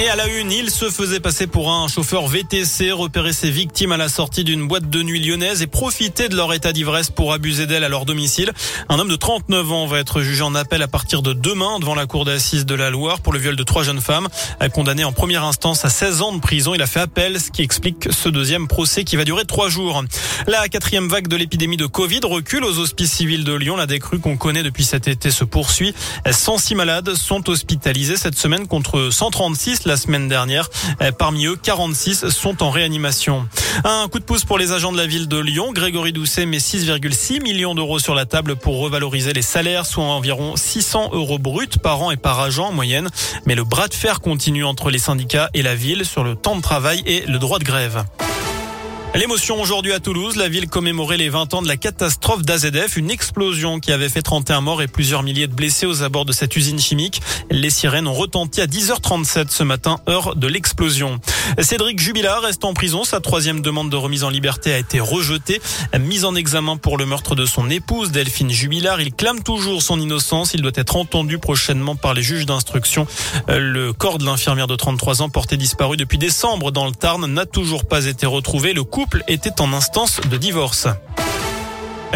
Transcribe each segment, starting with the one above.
Et à la une, il se faisait passer pour un chauffeur VTC, repérer ses victimes à la sortie d'une boîte de nuit lyonnaise et profiter de leur état d'ivresse pour abuser d'elles à leur domicile. Un homme de 39 ans va être jugé en appel à partir de demain devant la cour d'assises de la Loire pour le viol de trois jeunes femmes. Condamné en première instance à 16 ans de prison, il a fait appel, ce qui explique ce deuxième procès qui va durer trois jours. La quatrième vague de l'épidémie de Covid recule aux hospices civils de Lyon. La décrue qu'on connaît depuis cet été se poursuit. 106 malades sont hospitalisés cette semaine contre 136 la semaine dernière. Euh, parmi eux, 46 sont en réanimation. Un coup de pouce pour les agents de la ville de Lyon. Grégory Doucet met 6,6 millions d'euros sur la table pour revaloriser les salaires, soit environ 600 euros bruts par an et par agent en moyenne. Mais le bras de fer continue entre les syndicats et la ville sur le temps de travail et le droit de grève. L'émotion aujourd'hui à Toulouse, la ville commémorait les 20 ans de la catastrophe d'AZF, une explosion qui avait fait 31 morts et plusieurs milliers de blessés aux abords de cette usine chimique. Les sirènes ont retenti à 10h37 ce matin, heure de l'explosion. Cédric Jubilard reste en prison. Sa troisième demande de remise en liberté a été rejetée. Mise en examen pour le meurtre de son épouse, Delphine Jubilard. Il clame toujours son innocence. Il doit être entendu prochainement par les juges d'instruction. Le corps de l'infirmière de 33 ans porté disparu depuis décembre dans le Tarn n'a toujours pas été retrouvé. Couple était en instance de divorce.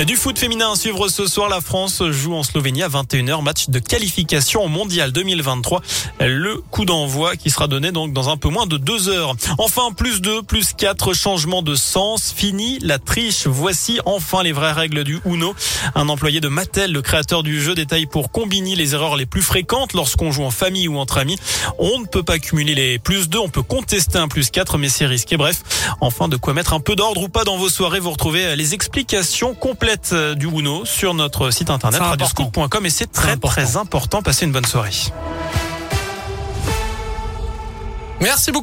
Du foot féminin à suivre ce soir, la France joue en Slovénie à 21h, match de qualification au mondial 2023. Le coup d'envoi qui sera donné donc dans un peu moins de deux heures. Enfin, plus deux, plus quatre, changements de sens, fini la triche. Voici enfin les vraies règles du Uno. Un employé de Mattel, le créateur du jeu, détaille pour combiner les erreurs les plus fréquentes lorsqu'on joue en famille ou entre amis. On ne peut pas cumuler les plus deux, on peut contester un plus quatre, mais c'est risqué. Bref, enfin de quoi mettre un peu d'ordre ou pas dans vos soirées. Vous retrouvez les explications complètes euh, du Uno sur notre site internet radioscoop.com et c'est très très important. Passez une bonne soirée. Merci beaucoup.